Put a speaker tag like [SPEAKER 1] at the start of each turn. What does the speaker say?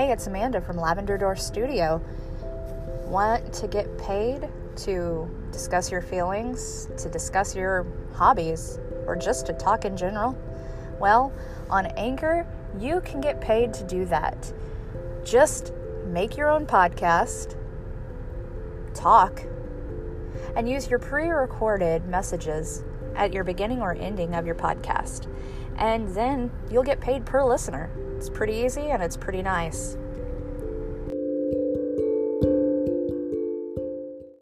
[SPEAKER 1] Hey, it's Amanda from Lavender Door Studio. Want to get paid to discuss your feelings, to discuss your hobbies, or just to talk in general? Well, on Anchor, you can get paid to do that. Just make your own podcast, talk, and use your pre recorded messages at your beginning or ending of your podcast. And then you'll get paid per listener. It's pretty easy and it's pretty nice.